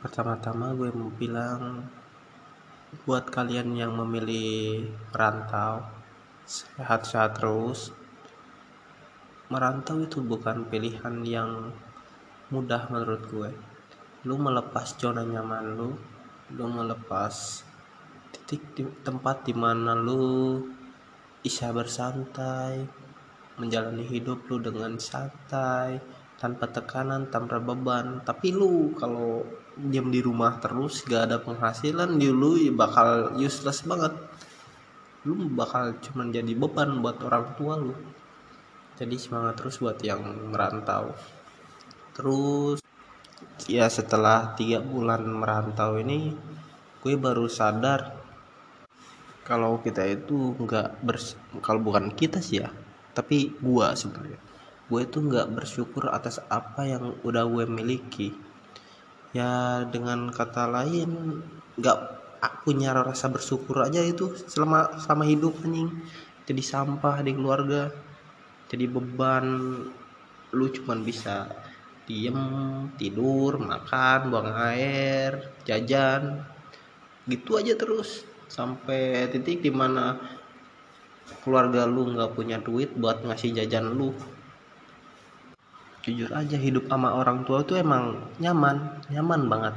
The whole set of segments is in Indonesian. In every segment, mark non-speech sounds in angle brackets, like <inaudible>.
pertama-tama gue mau bilang buat kalian yang memilih merantau sehat-sehat terus merantau itu bukan pilihan yang mudah menurut gue. Lu melepas zona nyaman lu lu melepas titik di, tempat di mana lu bisa bersantai menjalani hidup lu dengan santai tanpa tekanan tanpa beban. Tapi lu kalau diam di rumah terus gak ada penghasilan lu bakal useless banget. Lu bakal cuman jadi beban buat orang tua lu. Jadi semangat terus buat yang merantau. Terus ya setelah tiga bulan merantau ini gue baru sadar kalau kita itu nggak bers kalau bukan kita sih ya tapi gua sebenarnya. Gue itu nggak bersyukur atas apa yang udah gue miliki ya dengan kata lain nggak punya rasa bersyukur aja itu selama sama hidup anjing. Jadi sampah di keluarga jadi beban. Lu cuman bisa diem tidur makan buang air jajan. Gitu aja terus. Sampai titik di mana keluarga lu nggak punya duit buat ngasih jajan lu jujur aja hidup sama orang tua tuh emang nyaman nyaman banget.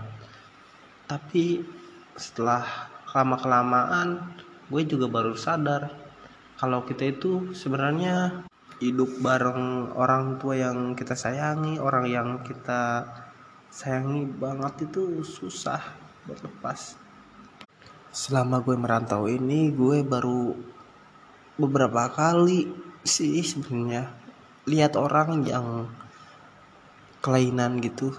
Tapi setelah lama kelamaan gue juga baru sadar kalau kita itu sebenarnya hidup bareng orang tua yang kita sayangi orang yang kita sayangi banget itu susah buat lepas selama gue merantau ini gue baru beberapa kali sih sebenarnya lihat orang yang kelainan gitu.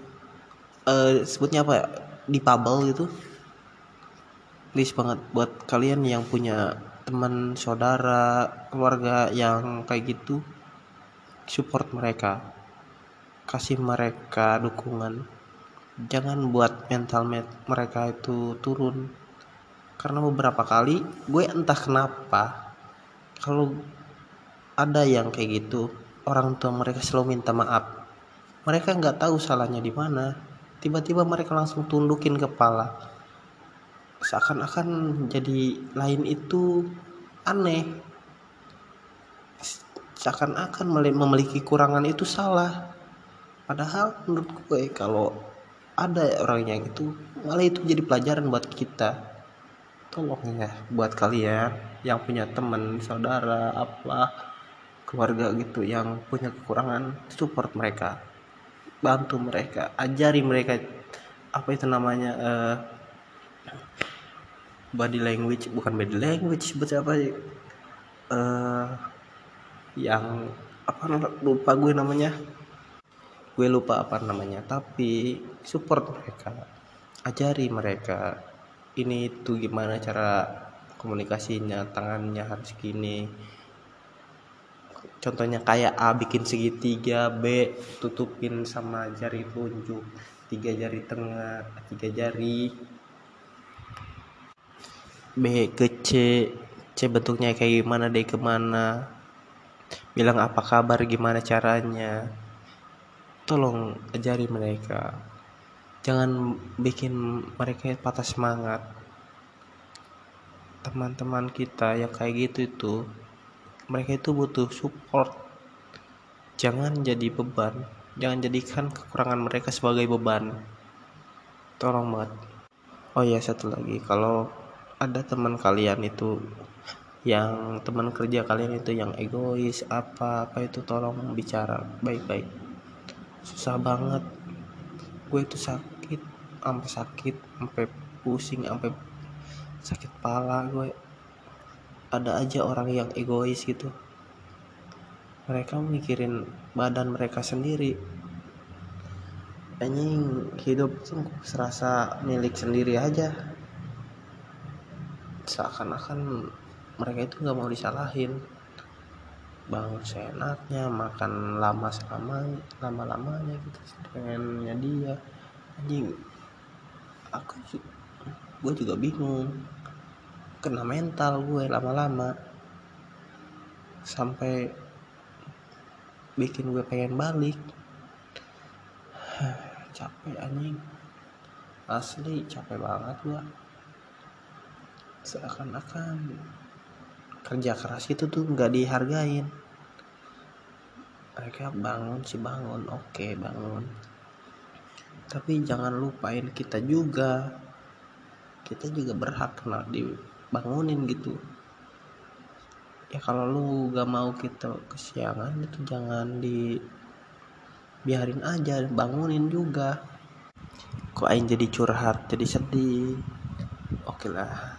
Uh, sebutnya apa ya? Di pabel gitu. Please banget buat kalian yang punya teman saudara keluarga yang kayak gitu support mereka. Kasih mereka dukungan. Jangan buat mental mereka itu turun. Karena beberapa kali gue entah kenapa kalau ada yang kayak gitu orang tua mereka selalu minta maaf mereka nggak tahu salahnya di mana. Tiba-tiba mereka langsung tundukin kepala. Seakan-akan jadi lain itu aneh. Seakan-akan memiliki kurangan itu salah. Padahal menurut gue kalau ada orang yang itu malah itu jadi pelajaran buat kita. Tolong ya buat kalian yang punya teman saudara apa keluarga gitu yang punya kekurangan support mereka bantu mereka ajari mereka apa itu namanya uh, body language bukan body language sebut apa uh, yang apa lupa gue namanya. Gue lupa apa namanya tapi support mereka ajari mereka ini tuh gimana cara komunikasinya tangannya harus gini contohnya kayak A bikin segitiga B tutupin sama jari telunjuk. Tiga jari tengah tiga jari. B ke C. C bentuknya kayak gimana D ke mana? Bilang apa kabar gimana caranya? Tolong ajari mereka. Jangan bikin mereka patah semangat. Teman-teman kita yang kayak gitu itu mereka itu butuh support. Jangan jadi beban. Jangan jadikan kekurangan mereka sebagai beban. Tolong banget. Oh ya satu lagi. Kalau ada teman kalian itu yang teman kerja kalian itu yang egois apa apa itu tolong bicara baik-baik. Susah banget. Gue itu sakit sampai sakit sampai pusing sampai sakit pala gue ada aja orang yang egois gitu. Mereka mikirin badan mereka sendiri. Anjing hidup sungguh serasa milik sendiri aja. Seakan-akan mereka itu nggak mau disalahin. Bangun seenaknya makan lama selama lama lamanya gitu. Pengennya dia. Anjing aku gue juga bingung kena mental gue lama-lama. Sampai bikin gue pengen balik. <sighs> Capek anjing. Asli capek banget gua. Seakan-akan kerja keras itu tuh nggak dihargain. Mereka bangun sih bangun. Oke bangun. Tapi jangan lupain kita juga. Kita juga berhak lah dibangunin gitu. Ya kalau lu gak mau kita kesiangan itu jangan di biarin aja bangunin juga. Kok aing jadi curhat jadi sedih? Oke lah.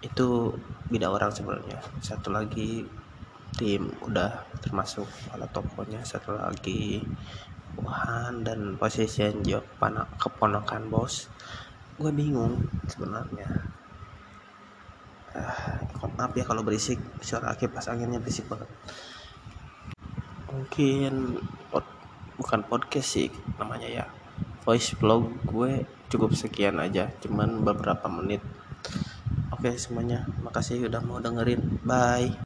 Itu beda orang sebenarnya. Satu lagi tim udah termasuk kepala tokonya satu lagi Wuhan dan posisi Enjo keponakan bos. Gue bingung sebenarnya uh, maaf ya kalau berisik suara kipas anginnya berisik banget mungkin pod, bukan podcast sih namanya ya voice vlog gue cukup sekian aja cuman beberapa menit Oke semuanya, makasih udah mau dengerin. Bye.